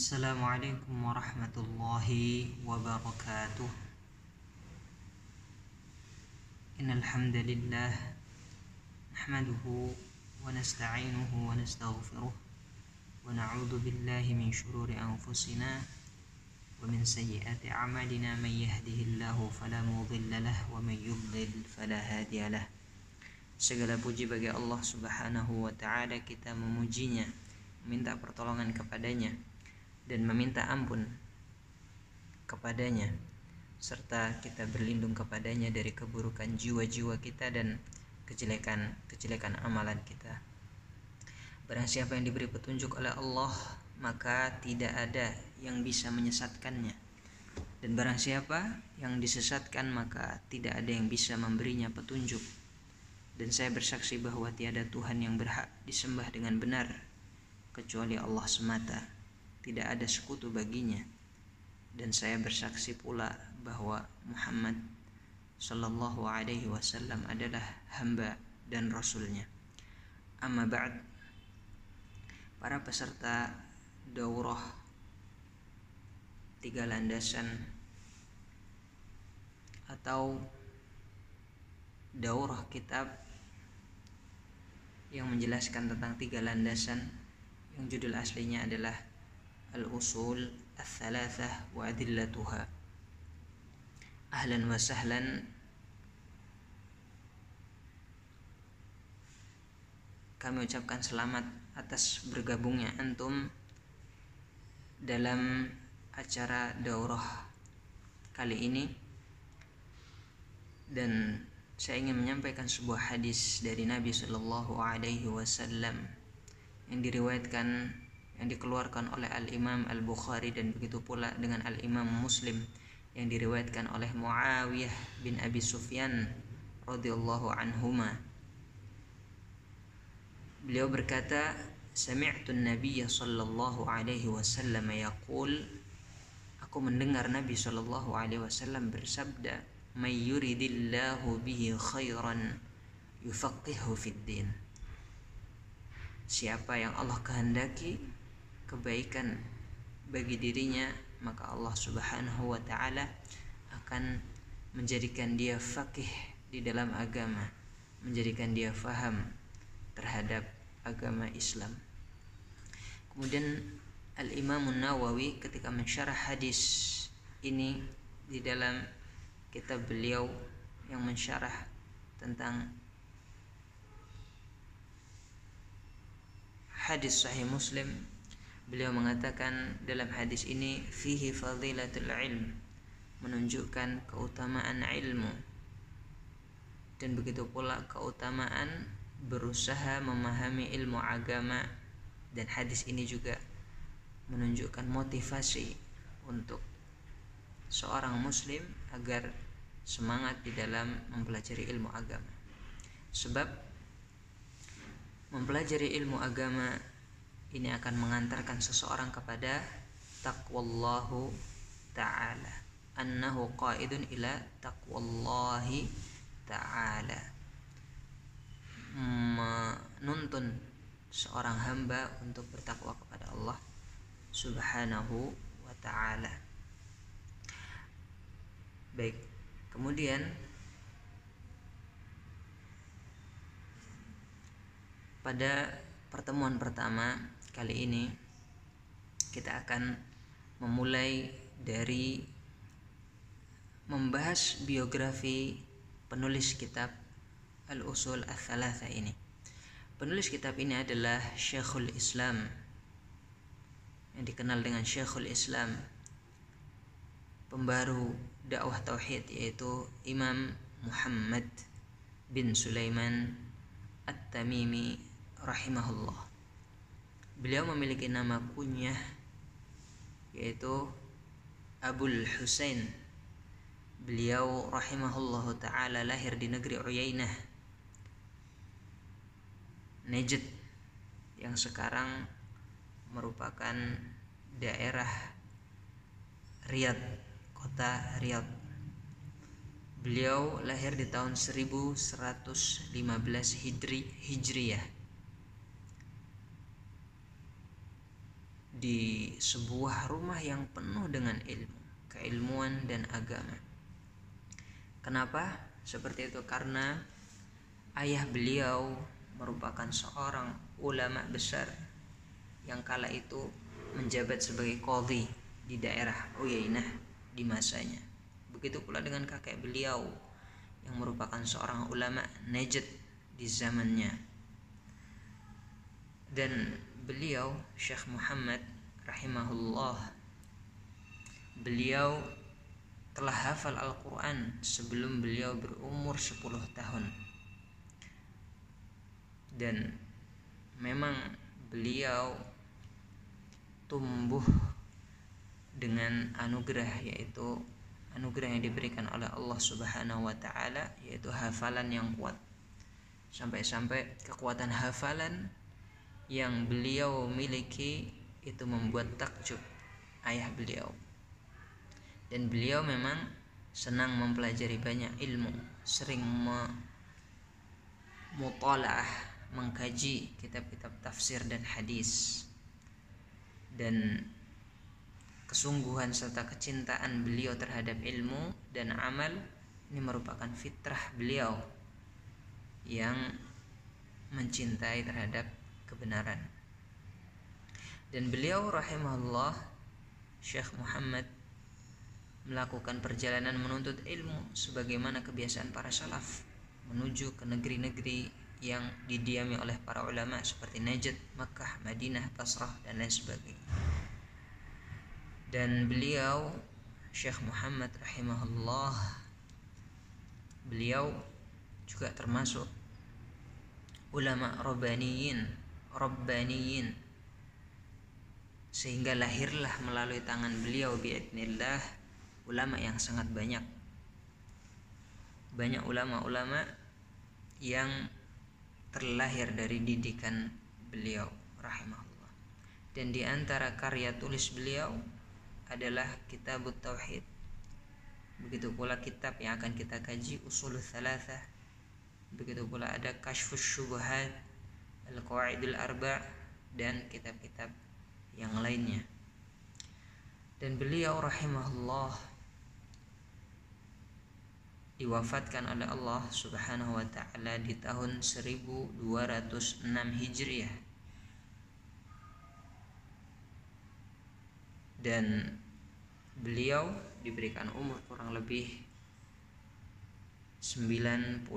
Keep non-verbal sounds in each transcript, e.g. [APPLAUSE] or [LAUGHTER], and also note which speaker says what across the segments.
Speaker 1: Assalamualaikum warahmatullahi wabarakatuh. Innalhamdalillah Nahmaduhu wa nasta'inuhu wa nasta'ghfiruh Wa na'udhu billahi min syururi anfusina Wa min sayyiyati amalina. Man yahdihillahu falamudillalah Wa man yudlil falahadiyalah Segala puji bagi Allah subhanahu wa ta'ala Kita memujinya Minta pertolongan kepadanya dan meminta ampun kepadanya serta kita berlindung kepadanya dari keburukan jiwa-jiwa kita dan kejelekan-kejelekan amalan kita. Barang siapa yang diberi petunjuk oleh Allah, maka tidak ada yang bisa menyesatkannya. Dan barang siapa yang disesatkan, maka tidak ada yang bisa memberinya petunjuk dan saya bersaksi bahwa tiada Tuhan yang berhak disembah dengan benar kecuali Allah semata. Tidak ada sekutu baginya. Dan saya bersaksi pula bahwa Muhammad Sallallahu Alaihi Wasallam adalah hamba dan rasulnya. Amma ba'd para peserta daurah tiga landasan atau daurah kitab yang menjelaskan tentang tiga landasan yang judul aslinya adalah Wa Adillatuha Ahlan wa sahlan Kami ucapkan selamat atas bergabungnya antum dalam acara daurah kali ini. Dan saya ingin menyampaikan sebuah hadis dari Nabi Shallallahu Alaihi Wasallam yang diriwayatkan yang dikeluarkan oleh Al Imam Al Bukhari dan begitu pula dengan Al Imam Muslim yang diriwayatkan oleh Muawiyah bin Abi Sufyan radhiyallahu anhuma. Beliau berkata, "Sami'tu an-nabiy sallallahu alaihi wasallam yaqul" Aku mendengar Nabi sallallahu alaihi wasallam bersabda, may yuridillahu bihi khairan yufaqihu fid din siapa yang Allah kehendaki kebaikan bagi dirinya maka Allah Subhanahu wa taala akan menjadikan dia faqih di dalam agama menjadikan dia faham terhadap agama Islam. Kemudian Al-Imam Nawawi ketika mensyarah hadis ini di dalam kitab beliau yang mensyarah tentang hadis sahih Muslim beliau mengatakan dalam hadis ini fihi fadilatul ilm menunjukkan keutamaan ilmu dan begitu pula keutamaan berusaha memahami ilmu agama dan hadis ini juga menunjukkan motivasi untuk seorang muslim agar semangat di dalam mempelajari ilmu agama. Sebab mempelajari ilmu agama ini akan mengantarkan seseorang kepada taqwallahu ta'ala. Annahu qaidun ila taqwallahi ta'ala. Menuntun seorang hamba untuk bertakwa kepada Allah Subhanahu wa ta'ala. Baik, kemudian pada pertemuan pertama kali ini kita akan memulai dari membahas biografi penulis kitab Al-Usul Al-Thalatha ini. Penulis kitab ini adalah Syekhul Islam yang dikenal dengan Syekhul Islam pembaru dakwah tauhid yaitu Imam Muhammad bin Sulaiman At-Tamimi rahimahullah. Beliau memiliki nama kunyah yaitu Abul Husain. Beliau rahimahullah taala lahir di negeri Uyainah Najd yang sekarang merupakan daerah Riyadh kota Riyadh. Beliau lahir di tahun 1115 Hijri, Hijriyah di sebuah rumah yang penuh dengan ilmu, keilmuan dan agama. Kenapa? Seperti itu karena ayah beliau merupakan seorang ulama besar yang kala itu menjabat sebagai qadhi di daerah Uyainah di masanya. Begitu pula dengan kakek beliau yang merupakan seorang ulama Najd di zamannya. Dan beliau Syekh Muhammad rahimahullah. Beliau telah hafal Al-Quran sebelum beliau berumur 10 tahun. Dan memang beliau tumbuh dengan anugerah yaitu anugerah yang diberikan oleh Allah Subhanahu wa taala yaitu hafalan yang kuat. Sampai-sampai kekuatan hafalan yang beliau miliki itu membuat takjub ayah beliau. Dan beliau memang senang mempelajari banyak ilmu sering mutalaah mengkaji kitab-kitab tafsir dan hadis. Dan kesungguhan serta kecintaan beliau terhadap ilmu dan amal ini merupakan fitrah beliau yang mencintai terhadap kebenaran dan beliau rahimahullah Syekh Muhammad melakukan perjalanan menuntut ilmu sebagaimana kebiasaan para salaf menuju ke negeri-negeri yang didiami oleh para ulama seperti Najd, Makkah, Madinah, Basrah dan lain sebagainya. Dan beliau Syekh Muhammad rahimahullah beliau juga termasuk ulama rabbaniyin Rabbaniyin. Sehingga lahirlah melalui tangan beliau biidnillah ulama yang sangat banyak. Banyak ulama-ulama yang terlahir dari didikan beliau rahimahullah. Dan di antara karya tulis beliau adalah kitab tauhid. Begitu pula kitab yang akan kita kaji usul thalathah begitu pula ada kashfus syubuhat Al-Qawaidul Arba dan kitab-kitab yang lainnya. Dan beliau rahimahullah diwafatkan oleh Allah Subhanahu wa taala di tahun 1206 Hijriah. Dan beliau diberikan umur kurang lebih 91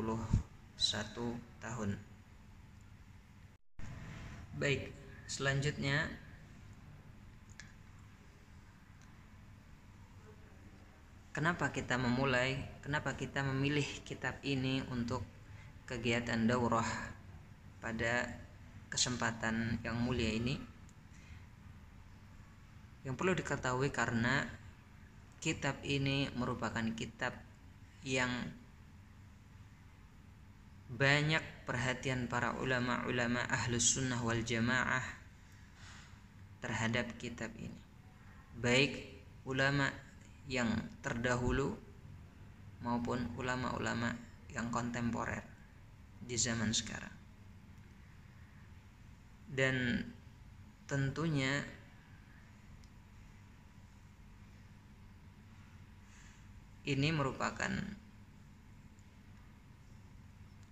Speaker 1: tahun. Baik, selanjutnya Kenapa kita memulai? Kenapa kita memilih kitab ini untuk kegiatan daurah pada kesempatan yang mulia ini? Yang perlu diketahui karena kitab ini merupakan kitab yang banyak perhatian para ulama-ulama ahlus sunnah wal jamaah terhadap kitab ini. Baik ulama yang terdahulu maupun ulama-ulama yang kontemporer di zaman sekarang. Dan tentunya ini merupakan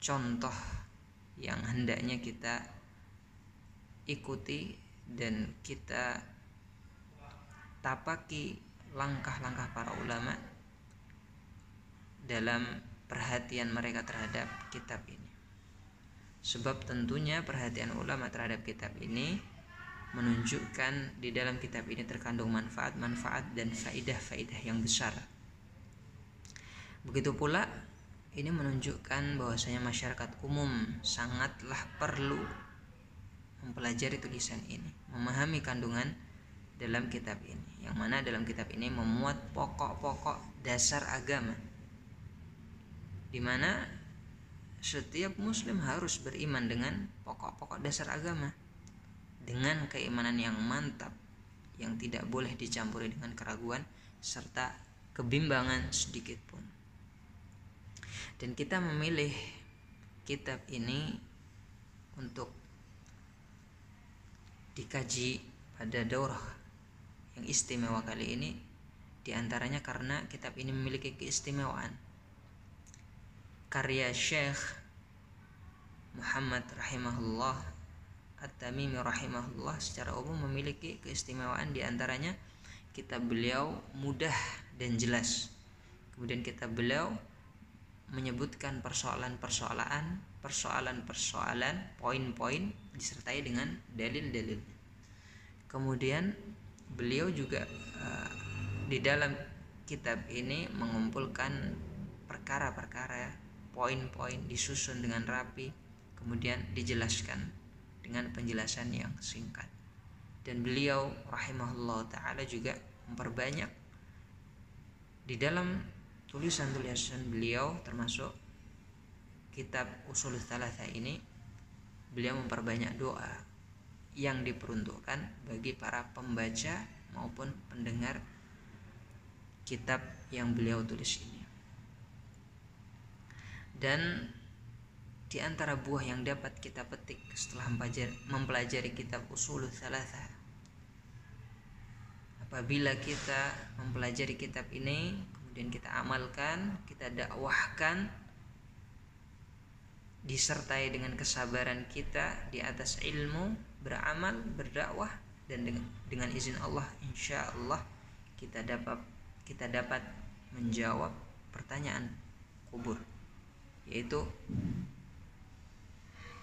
Speaker 1: contoh yang hendaknya kita ikuti dan kita tapaki langkah-langkah para ulama dalam perhatian mereka terhadap kitab ini. Sebab tentunya perhatian ulama terhadap kitab ini menunjukkan di dalam kitab ini terkandung manfaat-manfaat dan faidah-faidah yang besar. Begitu pula ini menunjukkan bahwasanya masyarakat umum sangatlah perlu mempelajari tulisan ini, memahami kandungan dalam kitab ini. Yang mana dalam kitab ini memuat pokok-pokok dasar agama. Di mana setiap muslim harus beriman dengan pokok-pokok dasar agama dengan keimanan yang mantap yang tidak boleh dicampuri dengan keraguan serta kebimbangan sedikit pun dan kita memilih kitab ini untuk dikaji pada daurah yang istimewa kali ini di antaranya karena kitab ini memiliki keistimewaan. Karya Syekh Muhammad rahimahullah At-Tamimi rahimahullah secara umum memiliki keistimewaan di antaranya kitab beliau mudah dan jelas. Kemudian kitab beliau menyebutkan persoalan-persoalan persoalan-persoalan poin-poin disertai dengan dalil-dalil. Kemudian beliau juga uh, di dalam kitab ini mengumpulkan perkara-perkara poin-poin disusun dengan rapi kemudian dijelaskan dengan penjelasan yang singkat. Dan beliau rahimahullah taala juga memperbanyak di dalam tulisan-tulisan beliau termasuk kitab usul thalatha ini beliau memperbanyak doa yang diperuntukkan bagi para pembaca maupun pendengar kitab yang beliau tulis ini. Dan di antara buah yang dapat kita petik setelah mempelajari kitab usul thalatha apabila kita mempelajari kitab ini kemudian kita amalkan kita dakwahkan disertai dengan kesabaran kita di atas ilmu beramal berdakwah dan dengan, dengan izin Allah insya Allah kita dapat kita dapat menjawab pertanyaan kubur yaitu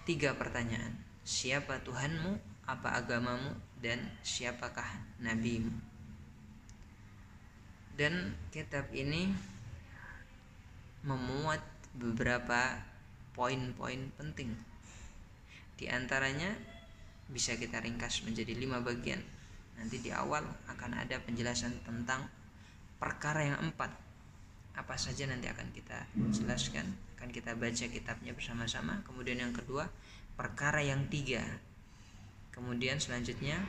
Speaker 1: tiga pertanyaan. Siapa Tuhanmu? Apa agamamu? Dan siapakah nabimu dan kitab ini memuat beberapa poin-poin penting. Di antaranya bisa kita ringkas menjadi lima bagian. Nanti di awal akan ada penjelasan tentang perkara yang empat. Apa saja nanti akan kita jelaskan akan kita baca kitabnya bersama-sama. Kemudian yang kedua perkara yang tiga. Kemudian selanjutnya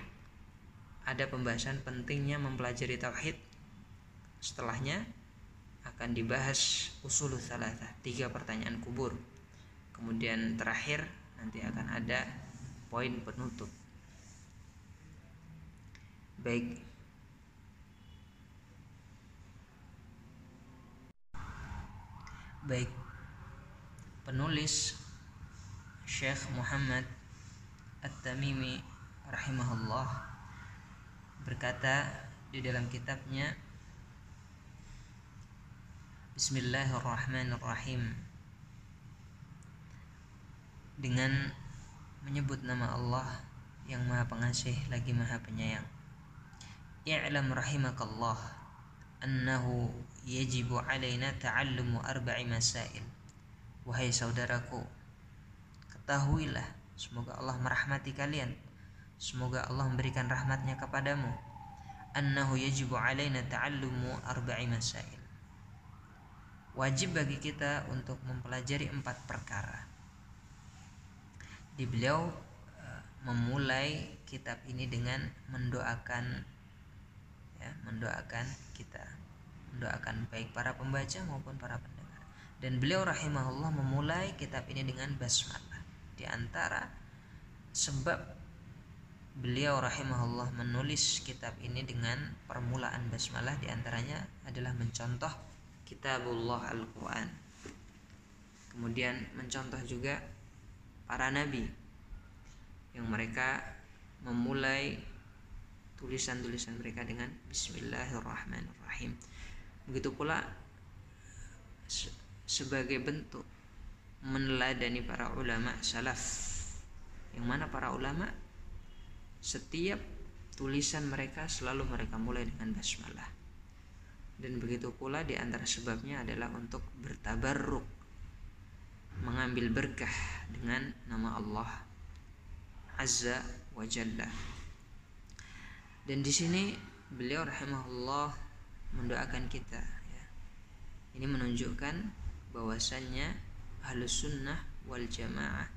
Speaker 1: ada pembahasan pentingnya mempelajari tauhid setelahnya akan dibahas usul salata tiga pertanyaan kubur. Kemudian terakhir nanti akan ada poin penutup. Baik. Baik. Penulis Syekh Muhammad At-Tamimi rahimahullah berkata di dalam kitabnya Bismillahirrahmanirrahim dengan menyebut nama Allah yang Maha Pengasih lagi Maha Penyayang. I'lam rahimakallah annahu yajibu alaina ta'allumu arba'i masail Wahai saudaraku, ketahuilah, semoga Allah merahmati kalian. Semoga Allah memberikan rahmatnya kepadamu. Annahu yajibu alaina ta'allumu arba'i masail. Wajib bagi kita untuk mempelajari empat perkara. Di beliau eh, memulai kitab ini dengan mendoakan ya, mendoakan kita, mendoakan baik para pembaca maupun para pendengar dan beliau rahimahullah memulai kitab ini dengan basmalah di antara sebab beliau rahimahullah menulis kitab ini dengan permulaan basmalah di antaranya adalah mencontoh kitabullah Al-Qur'an. Kemudian mencontoh juga para nabi yang mereka memulai tulisan-tulisan mereka dengan bismillahirrahmanirrahim. Begitu pula sebagai bentuk meneladani para ulama salaf. Yang mana para ulama setiap tulisan mereka selalu mereka mulai dengan basmalah dan begitu pula di antara sebabnya adalah untuk bertabarruk. Mengambil berkah dengan nama Allah Azza wa Jalla. Dan di sini beliau rahimahullah mendoakan kita ya. ini menunjukkan bahwasannya halus sunnah wal jamaah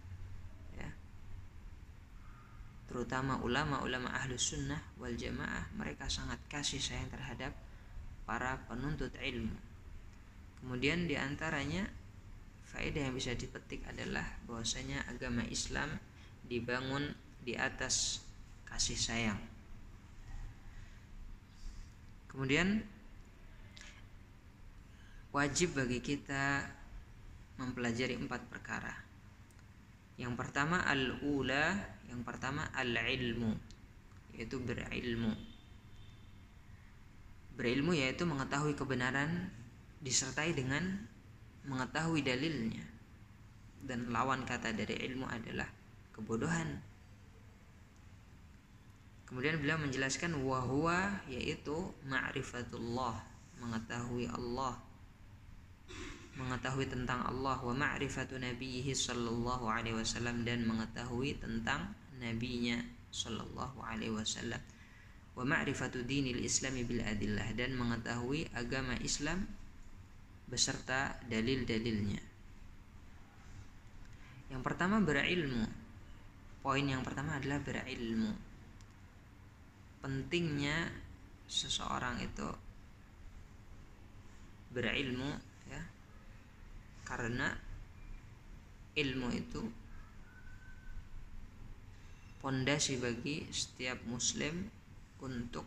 Speaker 1: ya. Terutama ulama-ulama ahlus sunnah wal jamaah mereka sangat kasih sayang terhadap para penuntut ilmu. Kemudian di antaranya faedah yang bisa dipetik adalah bahwasanya agama Islam dibangun di atas kasih sayang. Kemudian wajib bagi kita mempelajari empat perkara. Yang pertama al-ula yang pertama al-ilmu yaitu berilmu berilmu yaitu mengetahui kebenaran disertai dengan mengetahui dalilnya. Dan lawan kata dari ilmu adalah kebodohan. Kemudian beliau menjelaskan wahwa yaitu ma'rifatullah mengetahui Allah. Mengetahui tentang Allah. Wa ma'rifatu nabiyhi sallallahu alaihi wasallam dan mengetahui tentang nabinya sallallahu alaihi wasallam wa ma'rifatu dinil islami bil adillah dan mengetahui agama Islam beserta dalil-dalilnya. Yang pertama berilmu. Poin yang pertama adalah berilmu. Pentingnya seseorang itu berilmu karena ilmu itu pondasi bagi setiap muslim untuk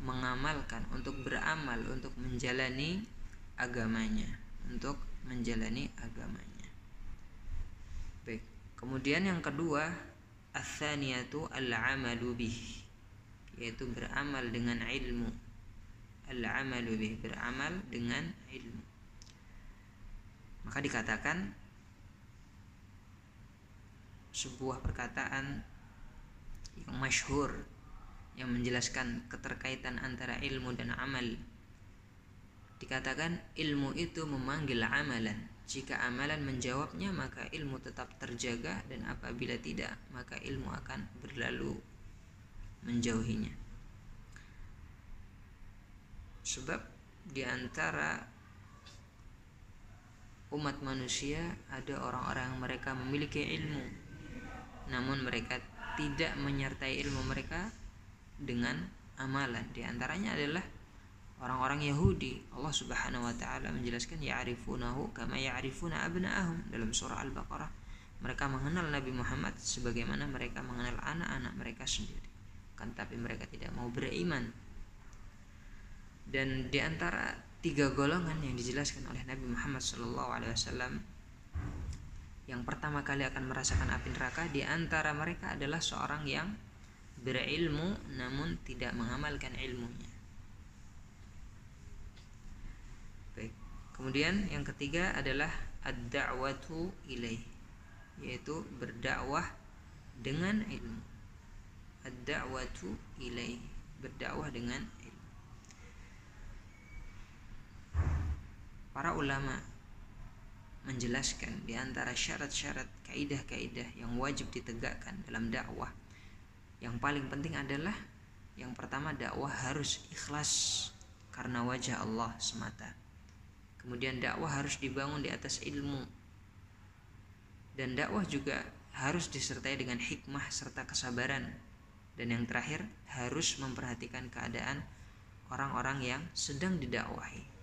Speaker 1: mengamalkan, untuk beramal, untuk menjalani agamanya, untuk menjalani agamanya. Baik. Kemudian yang kedua, ats-tsaniyatu al-'amalu yaitu beramal dengan ilmu. Al-'amalu bih, beramal dengan ilmu maka dikatakan sebuah perkataan yang masyhur yang menjelaskan keterkaitan antara ilmu dan amal. Dikatakan ilmu itu memanggil amalan. Jika amalan menjawabnya maka ilmu tetap terjaga dan apabila tidak maka ilmu akan berlalu menjauhinya. Sebab di antara umat manusia ada orang-orang yang mereka memiliki ilmu namun mereka tidak menyertai ilmu mereka dengan amalan. Di antaranya adalah orang-orang Yahudi. Allah Subhanahu wa taala menjelaskan ya'rifunahu kama ya'rifuna abna'ahum. Dalam surah Al-Baqarah mereka mengenal Nabi Muhammad sebagaimana mereka mengenal anak-anak mereka sendiri. Kan tapi mereka tidak mau beriman. Dan di antara tiga golongan yang dijelaskan oleh Nabi Muhammad SAW yang pertama kali akan merasakan api neraka di antara mereka adalah seorang yang berilmu namun tidak mengamalkan ilmunya. Baik. Kemudian yang ketiga adalah ad-da'watu ilaih yaitu berdakwah dengan ilmu. Ad-da'watu ilaih berdakwah dengan para ulama menjelaskan di antara syarat-syarat kaidah-kaidah yang wajib ditegakkan dalam dakwah. Yang paling penting adalah yang pertama dakwah harus ikhlas karena wajah Allah semata. Kemudian dakwah harus dibangun di atas ilmu. Dan dakwah juga harus disertai dengan hikmah serta kesabaran. Dan yang terakhir harus memperhatikan keadaan orang-orang yang sedang didakwahi.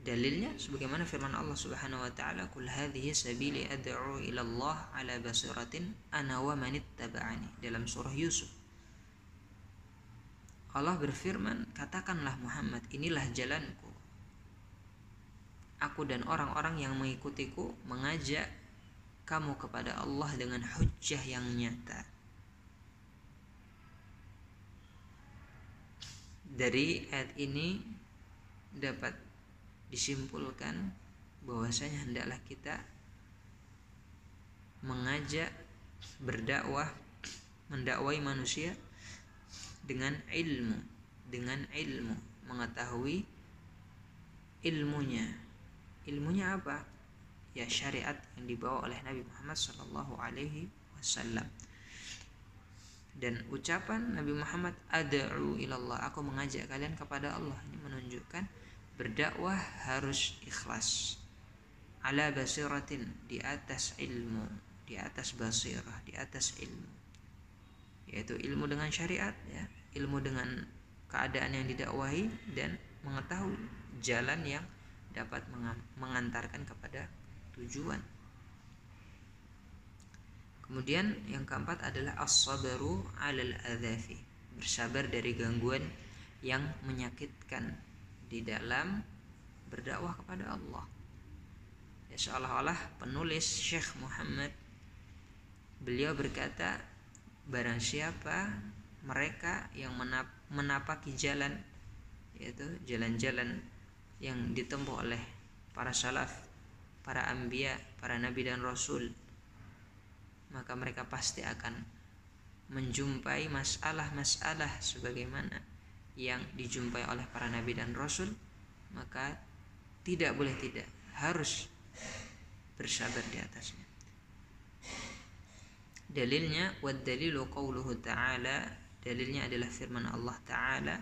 Speaker 1: Dalilnya sebagaimana firman Allah Subhanahu wa taala, "Qul hadhihi sabili ad'u ila Allah ala basiratin ana wa man ittaba'ani." Dalam surah Yusuf. Allah berfirman, "Katakanlah Muhammad, inilah jalanku. Aku dan orang-orang yang mengikutiku mengajak kamu kepada Allah dengan hujjah yang nyata." Dari ayat ini dapat disimpulkan bahwasanya hendaklah kita mengajak berdakwah mendakwai manusia dengan ilmu dengan ilmu mengetahui ilmunya. Ilmunya apa? Ya syariat yang dibawa oleh Nabi Muhammad Shallallahu Alaihi Wasallam. Dan ucapan Nabi Muhammad ad'u ilallah aku mengajak kalian kepada Allah. Ini menunjukkan berdakwah harus ikhlas. Ala basiratin di atas ilmu di atas basirah di atas ilmu. Yaitu ilmu dengan syariat ya. Ilmu dengan keadaan yang didakwahi dan mengetahui jalan yang dapat mengantarkan kepada tujuan. Kemudian yang keempat adalah as-sabru 'alal adzafi bersabar dari gangguan yang menyakitkan di dalam berdakwah kepada Allah. Ya seolah-olah penulis Syekh Muhammad beliau berkata barang siapa mereka yang menap, menapaki jalan yaitu jalan-jalan yang ditempuh oleh para salaf para ambia para nabi dan rasul maka mereka pasti akan menjumpai masalah-masalah sebagaimana yang dijumpai oleh para nabi dan rasul maka tidak boleh tidak harus bersabar di atasnya. Dalilnya wad dalilu qauluhu ta'ala dalilnya adalah firman Allah taala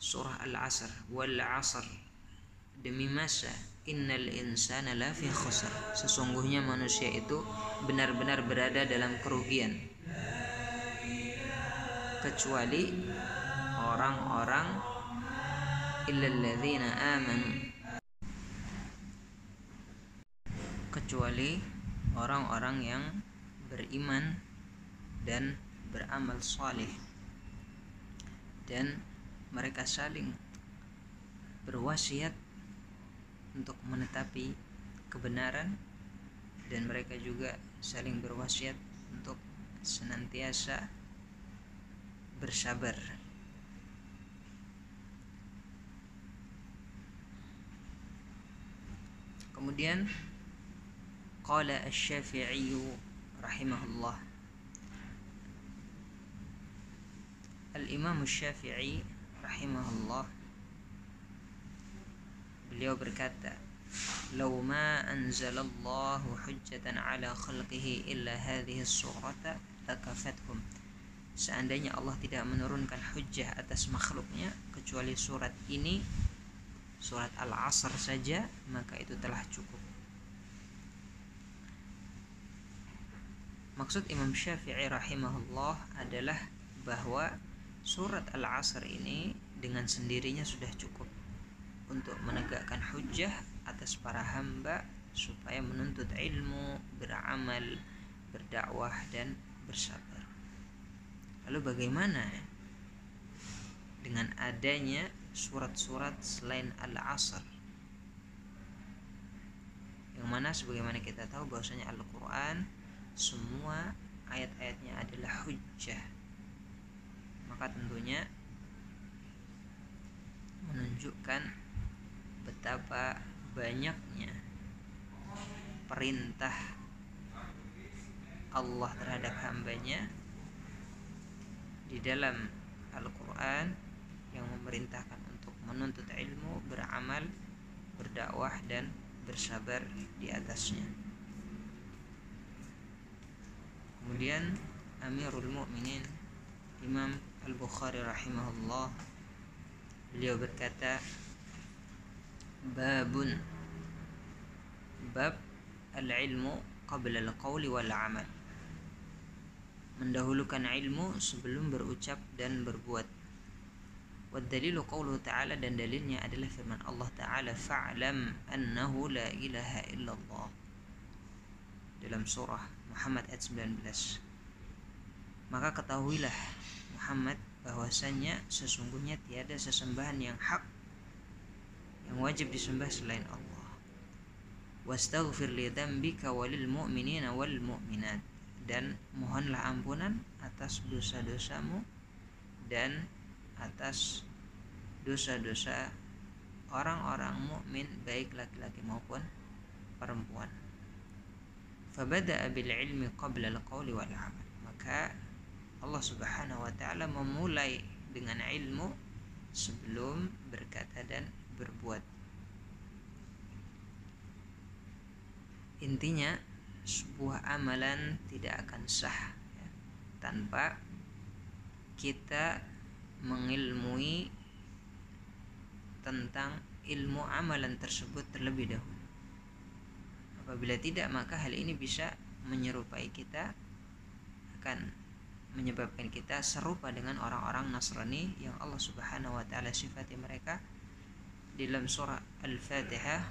Speaker 1: surah al-asr wal asr demi masa innal insana lafi khusr. Sesungguhnya manusia itu benar-benar berada dalam kerugian. Kecuali orang-orang illalladzina amanu. Kecuali orang-orang yang beriman dan beramal saleh. Dan mereka saling berwasiat untuk menetapi kebenaran. Dan mereka juga saling berwasiat untuk senantiasa bersabar kemudian qala asy-syafi'i rahimahullah Al-Imam Syafi'i rahimahullah beliau berkata لو ما أنزل الله حجة على خلقه إلا هذه السورة لكفتهم Seandainya Allah tidak menurunkan hujjah atas makhluknya kecuali surat ini surat Al-Asr saja maka itu telah cukup. Maksud Imam Syafi'i rahimahullah adalah bahwa surat Al-Asr ini dengan sendirinya sudah cukup untuk menegakkan hujjah atas para hamba supaya menuntut ilmu, beramal, berdakwah dan bersabar. Lalu bagaimana dengan adanya surat-surat selain Al-Asr? Yang mana sebagaimana kita tahu bahwasanya Al-Qur'an semua ayat-ayatnya adalah hujjah. Maka tentunya menunjukkan betapa banyaknya perintah Allah terhadap hambanya di dalam Al-Quran yang memerintahkan menuntut ilmu, beramal, berdakwah dan bersabar di atasnya. Kemudian Amirul Mukminin Imam Al-Bukhari rahimahullah beliau berkata babun. Bab al-ilmu qabla al-qawli wal amal. Mendahulukan ilmu sebelum berucap dan berbuat Wadalilu qawluhu ta'ala dan dalilnya adalah firman Allah ta'ala fa'lam annahu la ilaha illallah. Dalam surah Muhammad ayat 19 maka ketahuilah Muhammad bahwasanya sesungguhnya tiada sesembahan yang hak yang wajib disembah selain Allah. Wastaghfir li dzambika walil mu'minina wal mu'minat. Dan mohonlah ampunan atas dosa-dosamu dan atas dosa-dosa orang-orang mukmin baik laki-laki maupun perempuan. Fabada'a bil ilmi qabla al-qawli wal amal. Maka Allah Subhanahu wa taala memulai dengan ilmu sebelum berkata dan berbuat. Intinya sebuah amalan tidak akan sah ya, tanpa kita mengilmui tentang ilmu amalan tersebut terlebih dahulu. Apabila tidak, maka hal ini bisa menyerupai kita akan menyebabkan kita serupa dengan orang-orang Nasrani yang Allah Subhanahu wa taala sifati mereka. Di dalam surah Al-Fatihah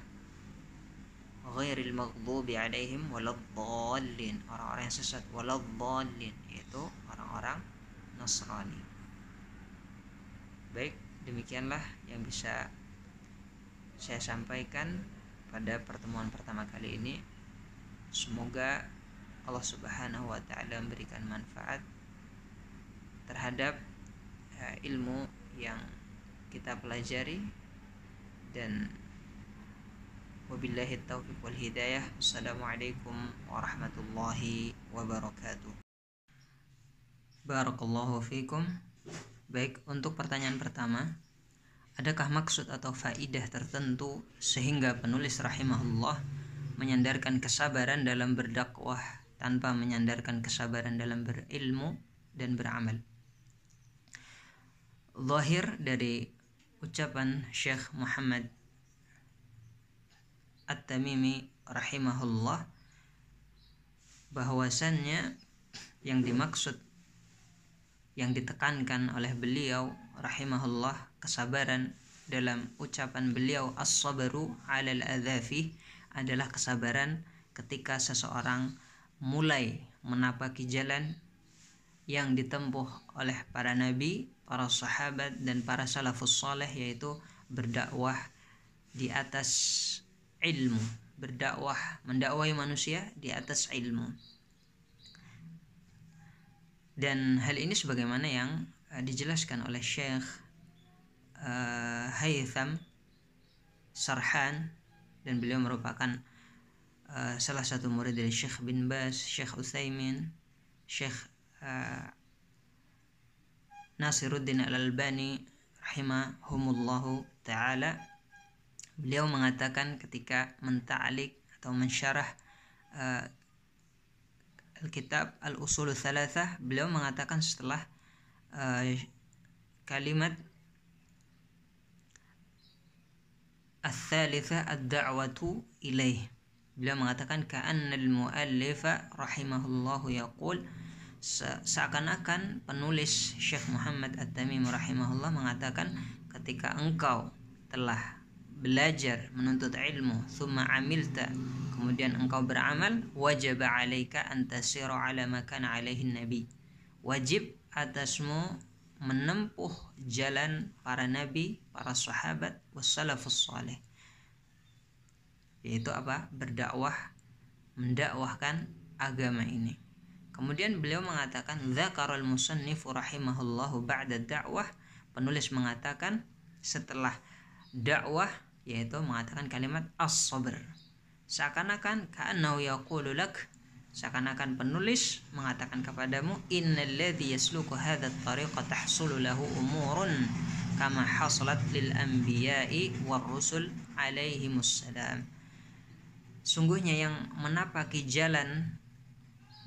Speaker 1: ghairil maghdubi alaihim waladdallin. Orang-orang yang sesat waladdallin. Yaitu orang-orang Nasrani baik demikianlah yang bisa saya sampaikan pada pertemuan pertama kali ini. Semoga Allah Subhanahu wa taala memberikan manfaat terhadap uh, ilmu yang kita pelajari. Dan wabillahi taufiq wal hidayah. Assalamualaikum warahmatullahi wabarakatuh. Barakallahu fikum baik untuk pertanyaan pertama adakah maksud atau faidah tertentu sehingga penulis rahimahullah menyandarkan kesabaran dalam berdakwah tanpa menyandarkan kesabaran dalam berilmu dan beramal? Zahir dari ucapan Syekh Muhammad At-Tamimi rahimahullah bahwasannya yang dimaksud yang ditekankan oleh beliau rahimahullah kesabaran dalam ucapan beliau as-sabru 'alal adzafi adalah kesabaran ketika seseorang mulai menapaki jalan yang ditempuh oleh para nabi, para sahabat dan para salafus saleh yaitu berdakwah di atas ilmu berdakwah mendakwai manusia di atas ilmu dan hal ini sebagaimana yang uh, dijelaskan oleh Syekh uh, Haytham Sarhan dan beliau merupakan uh, salah satu murid dari Syekh bin Bas, Syekh Utsaimin, Syekh uh, Nasiruddin Al-Albani rahimahumullahu taala. Beliau mengatakan ketika menta'alik atau mensyarah uh, Alkitab Al-Usul Thalathah beliau mengatakan setelah uh, kalimat Al-Thalitha Ad-Da'watu ilaih. Beliau mengatakan ka'anna al-muallifa rahimahullahu yaqul seakan-akan penulis Syekh Muhammad At-Tamim rahimahullah mengatakan ketika engkau telah belajar menuntut ilmu thumma amilta kemudian engkau beramal wajib alaika an tasiru ala makan alaihi nabi. Wajib atasmu menempuh jalan para nabi para sahabat wassalafus salih. Yaitu apa? Berdakwah mendakwahkan agama ini. Kemudian beliau mengatakan dzakarul musannif rahimahullahu ba'da dakwah penulis mengatakan setelah dakwah yaitu mengatakan kalimat as-sabr. Seakan-akan ka'annahu yaqulu lak seakan-akan penulis mengatakan kepadamu innalladzi yasluku hadha at-tariqa tahsulu lahu umurun kama hasalat lil anbiya'i war rusul alaihi salam sungguhnya yang menapaki jalan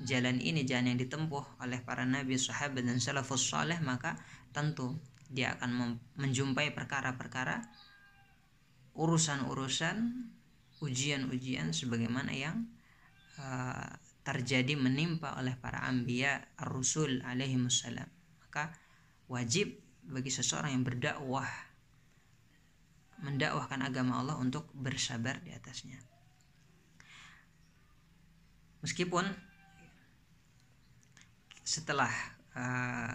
Speaker 1: jalan ini jalan yang ditempuh oleh para nabi sahabat dan salafus saleh maka tentu dia akan menjumpai perkara-perkara urusan-urusan ujian-ujian sebagaimana yang uh, terjadi menimpa oleh para anbiya ar-rusul alaihi wassalam. Maka wajib bagi seseorang yang berdakwah mendakwahkan agama Allah untuk bersabar di atasnya. Meskipun setelah uh,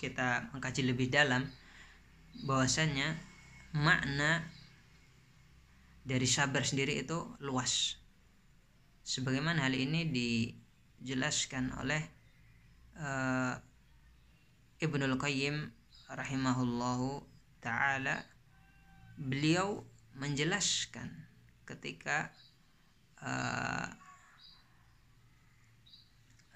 Speaker 1: kita mengkaji lebih dalam bahwasannya makna dari sabar sendiri itu luas. Sebagaimana hal ini dijelaskan oleh uh, Ibnul Qayyim rahimahullahu taala. Beliau menjelaskan ketika uh,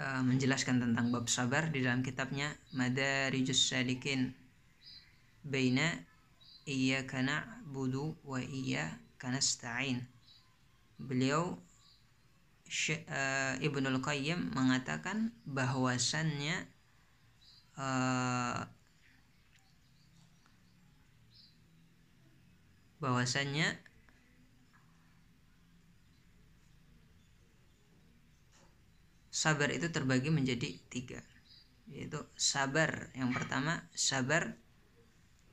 Speaker 1: uh, menjelaskan tentang bab sabar di dalam kitabnya Madarijus Salikin Baina iyyaka na'budu wa iyyaka nasta'in beliau uh, Ibnul Qayyim mengatakan bahwasannya uh, bahwasannya sabar itu terbagi menjadi tiga yaitu sabar yang pertama sabar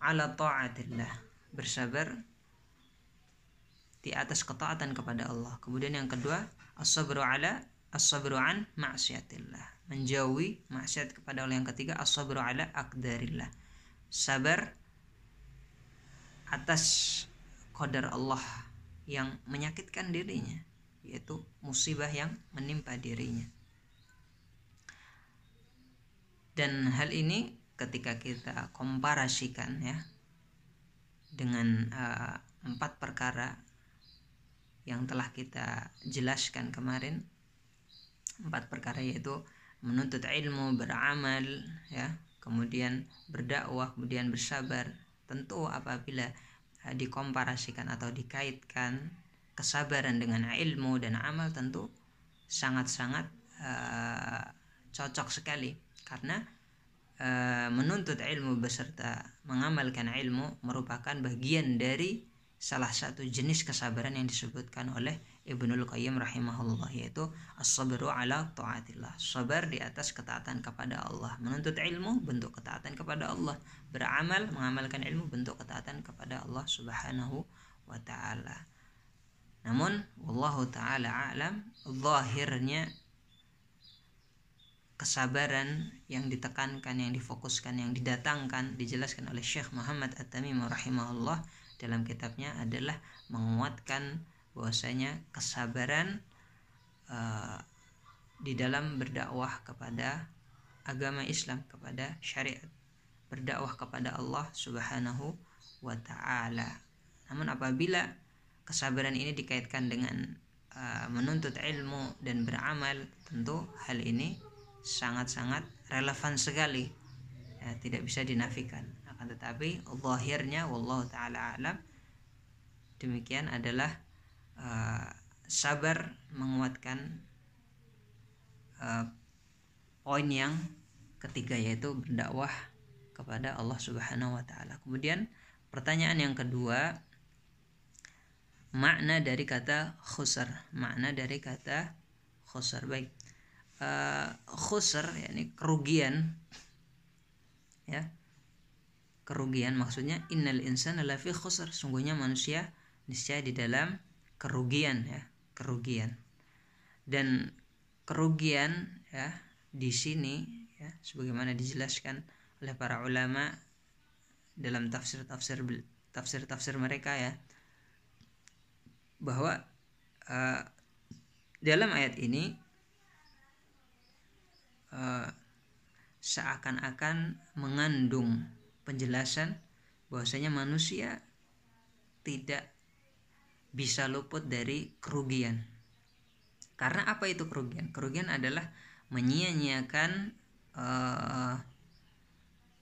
Speaker 1: ala ta'atillah bersabar di atas ketaatan kepada Allah. Kemudian yang kedua, as-sabru ala as-sabru an ma'siyatillah. Menjauhi maksiat kepada Allah. Yang ketiga, as-sabru ala aqdarillah. Sabar atas qadar Allah yang menyakitkan dirinya, yaitu musibah yang menimpa dirinya. Dan hal ini ketika kita komparasikan ya dengan uh, empat perkara yang telah kita jelaskan kemarin. Empat perkara yaitu menuntut ilmu beramal ya kemudian berdakwah kemudian bersabar. Tentu apabila uh, dikomparasikan atau dikaitkan kesabaran dengan ilmu dan amal tentu sangat-sangat uh, cocok sekali. Karena menuntut ilmu beserta mengamalkan ilmu merupakan bagian dari salah satu jenis kesabaran yang disebutkan oleh Ibnul Qayyim rahimahullah yaitu as-sabru ala taatillah. Sabar di atas ketaatan kepada Allah. Menuntut ilmu bentuk ketaatan kepada Allah. Beramal mengamalkan ilmu bentuk ketaatan kepada Allah Subhanahu wa taala. Namun wallahu taala alam zahirnya kesabaran yang ditekankan, yang difokuskan, yang didatangkan, dijelaskan oleh Syekh Muhammad At-Tamim rahimahullah dalam kitabnya adalah menguatkan bahwasanya kesabaran uh, di dalam berdakwah kepada agama Islam, kepada syariat, berdakwah kepada Allah Subhanahu wa taala. Namun apabila kesabaran ini dikaitkan dengan uh, menuntut ilmu dan beramal, tentu hal ini sangat-sangat relevan sekali ya, tidak bisa dinafikan akan tetapi zahirnya wallahu taala alam demikian adalah uh, sabar menguatkan uh, poin yang ketiga yaitu berdakwah kepada Allah Subhanahu wa taala. Kemudian pertanyaan yang kedua makna dari kata khusar, makna dari kata khusar. Baik uh, khusr yakni kerugian. Ya. Kerugian maksudnya innal insana lafi khusr sungguhnya manusia niscaya di dalam kerugian ya. Kerugian. Dan kerugian ya di sini ya sebagaimana dijelaskan oleh para ulama dalam tafsir-tafsir tafsir-tafsir mereka ya bahwa uh, dalam ayat ini uh, seakan-akan mengandung penjelasan bahwasanya manusia tidak bisa luput dari kerugian. Karena apa itu kerugian? Kerugian adalah menyia-nyiakan uh,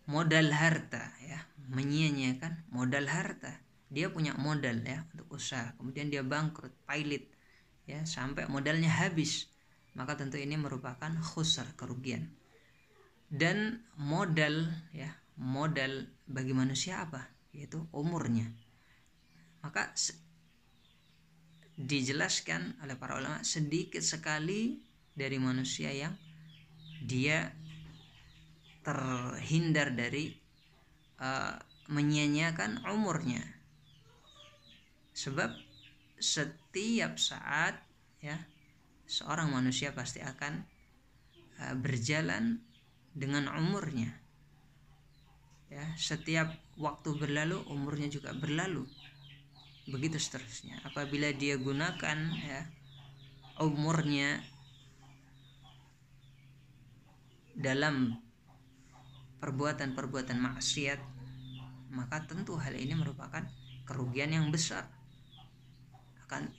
Speaker 1: modal harta ya, menyia-nyiakan modal harta. Dia punya modal ya untuk usaha, kemudian dia bangkrut, pailit ya sampai modalnya habis maka tentu ini merupakan khusar kerugian. Dan modal ya modal bagi manusia apa? Yaitu umurnya. Maka dijelaskan oleh para ulama sedikit sekali dari manusia yang dia terhindar dari uh, menyia-nyiakan umurnya. Sebab setiap saat ya seorang manusia pasti akan uh, berjalan dengan umurnya. Ya setiap waktu berlalu umurnya juga berlalu. Begitu seterusnya. Apabila dia gunakan ya umurnya dalam perbuatan-perbuatan maksiat maka tentu hal ini merupakan kerugian yang besar. Akan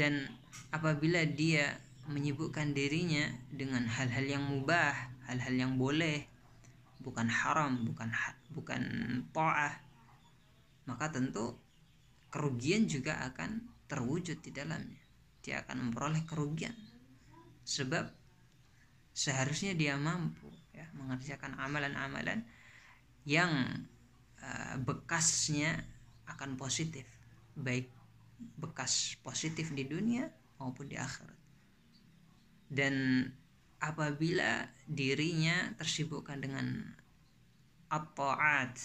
Speaker 1: dan apabila dia menyibukkan dirinya dengan hal-hal yang mubah, hal-hal yang boleh, bukan haram, bukan bukan ta'ah, maka tentu kerugian juga akan terwujud di dalamnya. Dia akan memperoleh kerugian. Sebab seharusnya dia mampu ya mengerjakan amalan-amalan yang uh, bekasnya akan positif, baik bekas positif di dunia maupun di akhirat. Dan apabila dirinya tersibukkan dengan at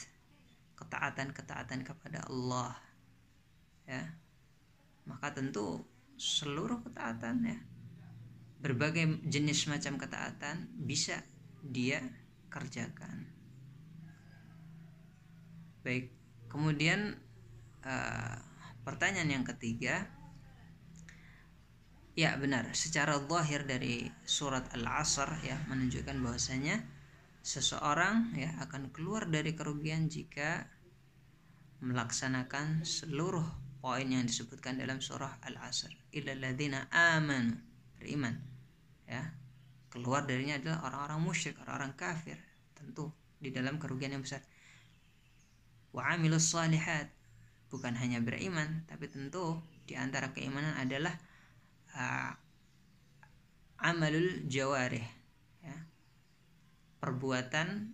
Speaker 1: ketaatan-ketaatan kepada Allah, ya, maka tentu seluruh ketaatan ya berbagai jenis macam ketaatan bisa dia kerjakan baik kemudian uh, pertanyaan yang ketiga ya benar secara zahir dari surat al-asr ya menunjukkan bahwasanya seseorang ya akan keluar dari kerugian jika melaksanakan seluruh poin yang disebutkan dalam surah Al-Asr. Illalladzina amanu, beriman. Ya. Keluar darinya adalah orang-orang musyrik, orang-orang kafir. Tentu di dalam kerugian yang besar. Wa amilus salihat. Bukan hanya beriman, tapi tentu di antara keimanan adalah uh, amalul jawarih ya. Perbuatan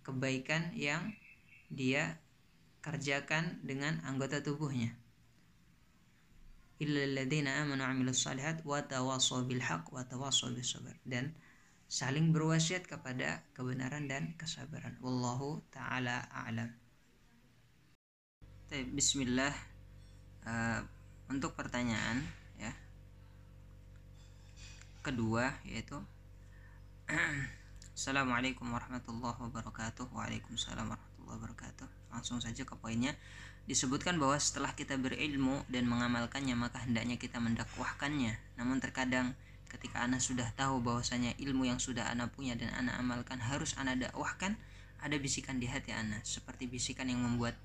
Speaker 1: kebaikan yang dia kerjakan dengan anggota tubuhnya. Dan saling berwasiat kepada kebenaran dan kesabaran. Wallahu taala a'lam Bismillah. Uh, untuk pertanyaan ya. Kedua yaitu [CLEARS THROAT] Assalamualaikum warahmatullahi wabarakatuh. Waalaikumsalam warahmatullahi wabarakatuh. Langsung saja ke poinnya. Disebutkan bahwa setelah kita berilmu dan mengamalkannya maka hendaknya kita mendakwahkannya. Namun terkadang ketika anak sudah tahu bahwasanya ilmu yang sudah anak punya dan anak amalkan harus anak dakwahkan ada bisikan di hati anak. Seperti bisikan yang membuat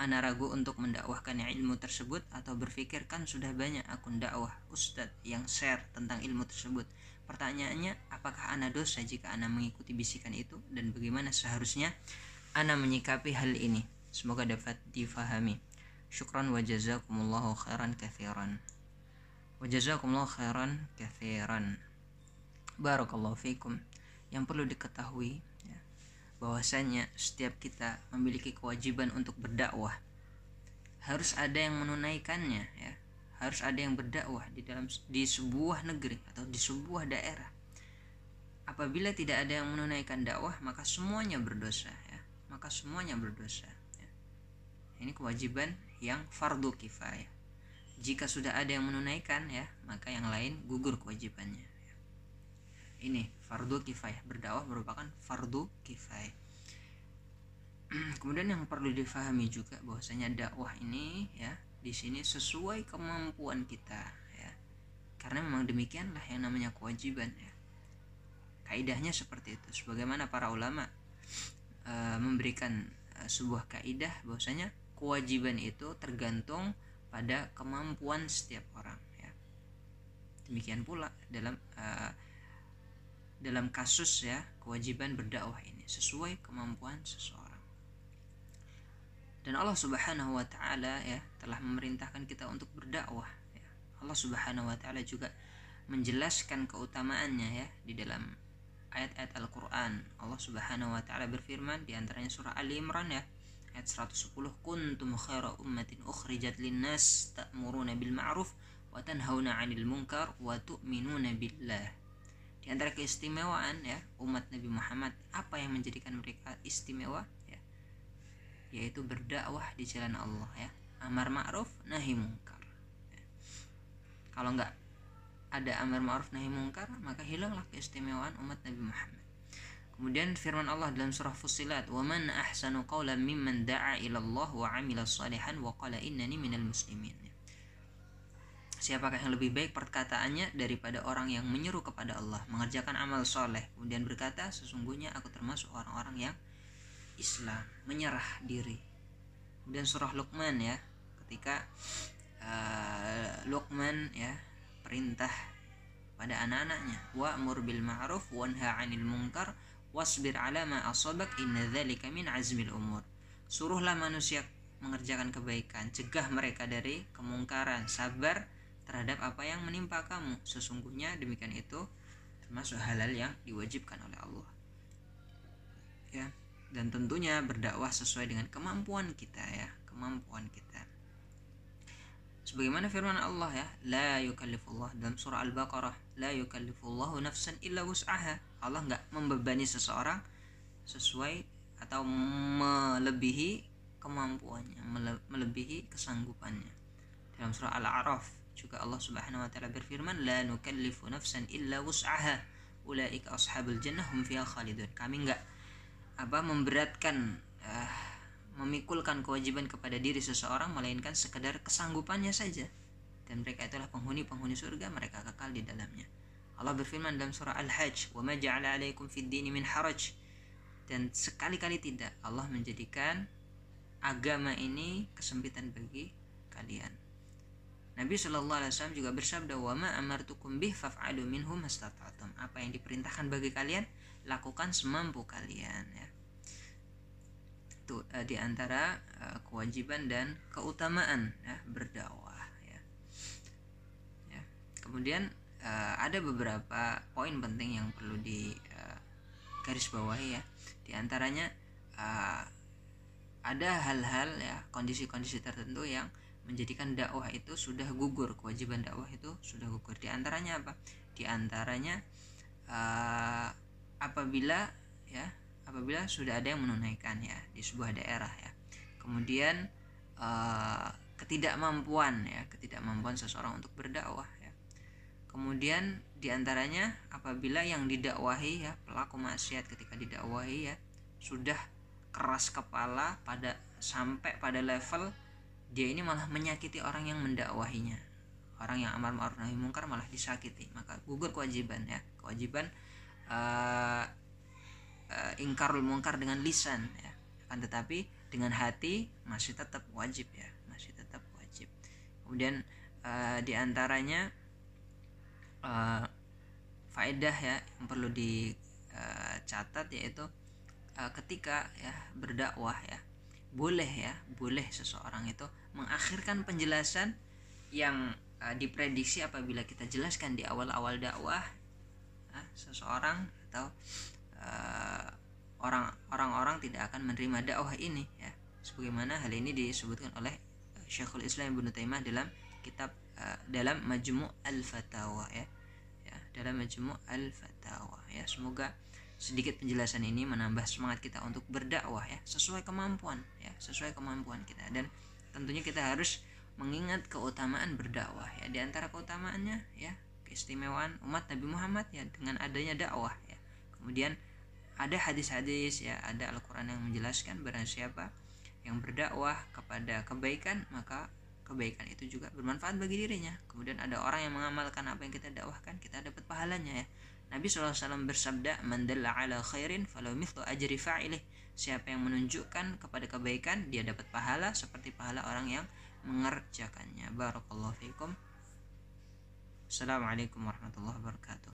Speaker 1: anak ragu untuk mendakwahkan ilmu tersebut atau berpikir kan sudah banyak akun dakwah ustadz yang share tentang ilmu tersebut pertanyaannya apakah anak dosa jika anak mengikuti bisikan itu dan bagaimana seharusnya ana menyikapi hal ini. Semoga dapat difahami. Syukran wa jazakumullahu khairan kathiran. Wa jazakumullahu khairan kathiran. Barakallahu fikum. Yang perlu diketahui bahwasanya setiap kita memiliki kewajiban untuk berdakwah. Harus ada yang menunaikannya ya. Harus ada yang berdakwah di dalam di sebuah negeri atau di sebuah daerah. Apabila tidak ada yang menunaikan dakwah, maka semuanya berdosa maka semuanya berdosa ya. ini kewajiban yang fardu kifayah jika sudah ada yang menunaikan ya maka yang lain gugur kewajibannya ya. Ini fardu kifayah. Berdakwah merupakan fardu kifayah. [CLEARS THROAT] Kemudian yang perlu difahami juga bahwasanya dakwah ini ya di sini sesuai kemampuan kita ya. Karena memang demikianlah yang namanya kewajiban ya. Kaidahnya seperti itu. Sebagaimana para ulama uh, memberikan uh, sebuah kaidah bahwasanya kewajiban itu tergantung pada kemampuan setiap orang ya. Demikian pula dalam uh, dalam kasus ya kewajiban berdakwah ini sesuai kemampuan seseorang. Dan Allah Subhanahu wa taala ya telah memerintahkan kita untuk berdakwah ya. Allah Subhanahu wa taala juga menjelaskan keutamaannya ya di dalam ayat-ayat Al-Quran Allah subhanahu wa ta'ala berfirman di antaranya surah Ali Imran ya ayat 110 kuntum khaira ummatin ukhrijat linnas ta'muruna bil ma'ruf wa tanhauna 'anil munkar wa tu'minuna billah di antara keistimewaan ya umat Nabi Muhammad apa yang menjadikan mereka istimewa ya? Yaitu berdakwah di jalan Allah ya. Amar ma'ruf nahi munkar ya. kalau enggak ada amar ma'ruf nahi mungkar maka hilanglah keistimewaan umat Nabi Muhammad. Kemudian firman Allah dalam surah Fussilat wa man ahsanu qawlan mimman da'a ila Allah wa 'amila salihan wa qala innani minal muslimin Siapakah yang lebih baik perkataannya daripada orang yang menyeru kepada Allah mengerjakan amal soleh kemudian berkata sesungguhnya aku termasuk orang-orang yang Islam menyerah diri. Dan surah Luqman ya ketika uh, Luqman ya perintah pada anak-anaknya wa'mur bil ma'ruf wanha 'anil munkar wasbir 'ala ma asabak inna dzalika min azmil umur. Suruhlah manusia mengerjakan kebaikan cegah mereka dari kemungkaran sabar terhadap apa yang menimpa kamu. Sesungguhnya demikian itu termasuk halal yang diwajibkan oleh Allah. Ya dan tentunya berdakwah sesuai dengan kemampuan kita ya kemampuan kita. Sebagaimana firman Allah ya la yukallifullah dalam surah al-baqarah la yukallifullahu nafsan illa wus'aha Allah nggak membebani seseorang sesuai atau melebihi kemampuannya melebihi kesanggupannya. Dalam surah Al-A'raf juga Allah Subhanahu wa taala berfirman la nukallifu nafsan illa wus'aha. Ulaika ashabul jannah hum fiha khalidun. Kami enggak apa memberatkan uh, memikulkan kewajiban kepada diri seseorang melainkan sekedar kesanggupannya saja. Dan mereka itulah penghuni-penghuni surga mereka kekal di dalamnya. Allah berfirman dalam surah Al-Hajj wa ma ja'ala 'alaikum fid dini min haraj. Dan sekali-kali tidak Allah menjadikan agama ini kesempitan bagi kalian Nabi Shallallahu Alaihi Wasallam juga bersabda wa ma amartukum bih faf'alu minhu mastata'tum apa yang diperintahkan bagi kalian lakukan semampu kalian ya itu uh, di antara uh, kewajiban dan keutamaan ya berdakwah ya. ya. Kemudian uh, ada beberapa poin penting yang perlu di uh, garis bawahi ya. Di antaranya uh, ada hal-hal ya kondisi-kondisi tertentu yang menjadikan dakwah itu sudah gugur kewajiban dakwah itu sudah gugur. Di antaranya apa? Di antaranya uh, apabila ya apabila sudah ada yang menunaikan ya di sebuah daerah ya. Kemudian uh, ketidakmampuan ya ketidakmampuan seseorang untuk berdakwah ya. Kemudian di antaranya apabila yang didakwahi ya pelaku maksiat ketika didakwahi ya sudah keras kepala pada sampai pada level dia ini malah menyakiti orang yang mendakwahinya. Orang yang amar ma'ruf nahi mungkar malah disakiti. Maka gugur kewajiban ya. Kewajiban uh, uh, ingkarul mungkar dengan lisan ya. Akan tetapi dengan hati masih tetap wajib ya. Masih tetap wajib. Kemudian uh, di antaranya uh, faedah ya yang perlu dicatat yaitu uh, ketika ya berdakwah ya boleh ya boleh seseorang itu mengakhirkan penjelasan yang uh, diprediksi apabila kita jelaskan di awal-awal dakwah uh, seseorang atau uh, orang orang-orang tidak akan menerima dakwah ini ya. Sebagaimana hal ini disebutkan oleh uh, Syekhul Islam Ibnu Taimah dalam kitab uh, dalam Majmu' Al-Fatawa ya. Ya dalam Majmu' Al-Fatawa ya. Semoga sedikit penjelasan ini menambah semangat kita untuk berdakwah ya sesuai kemampuan ya sesuai kemampuan kita. Dan tentunya kita harus mengingat keutamaan berdakwah ya. Di antara keutamaannya ya keistimewaan umat Nabi Muhammad ya dengan adanya dakwah ya. Kemudian ada hadis-hadis ya ada Al-Quran yang menjelaskan barang siapa yang berdakwah kepada kebaikan maka kebaikan itu juga bermanfaat bagi dirinya. Kemudian ada orang yang mengamalkan apa yang kita dakwahkan kita dapat pahalanya ya Nabi SAW bersabda mandalla ala khairin falau mithlu ajri fa'ilih. Siapa yang menunjukkan kepada kebaikan dia dapat pahala seperti pahala orang yang mengerjakannya. Barakallahu fiikum Assalamualaikum warahmatullahi wabarakatuh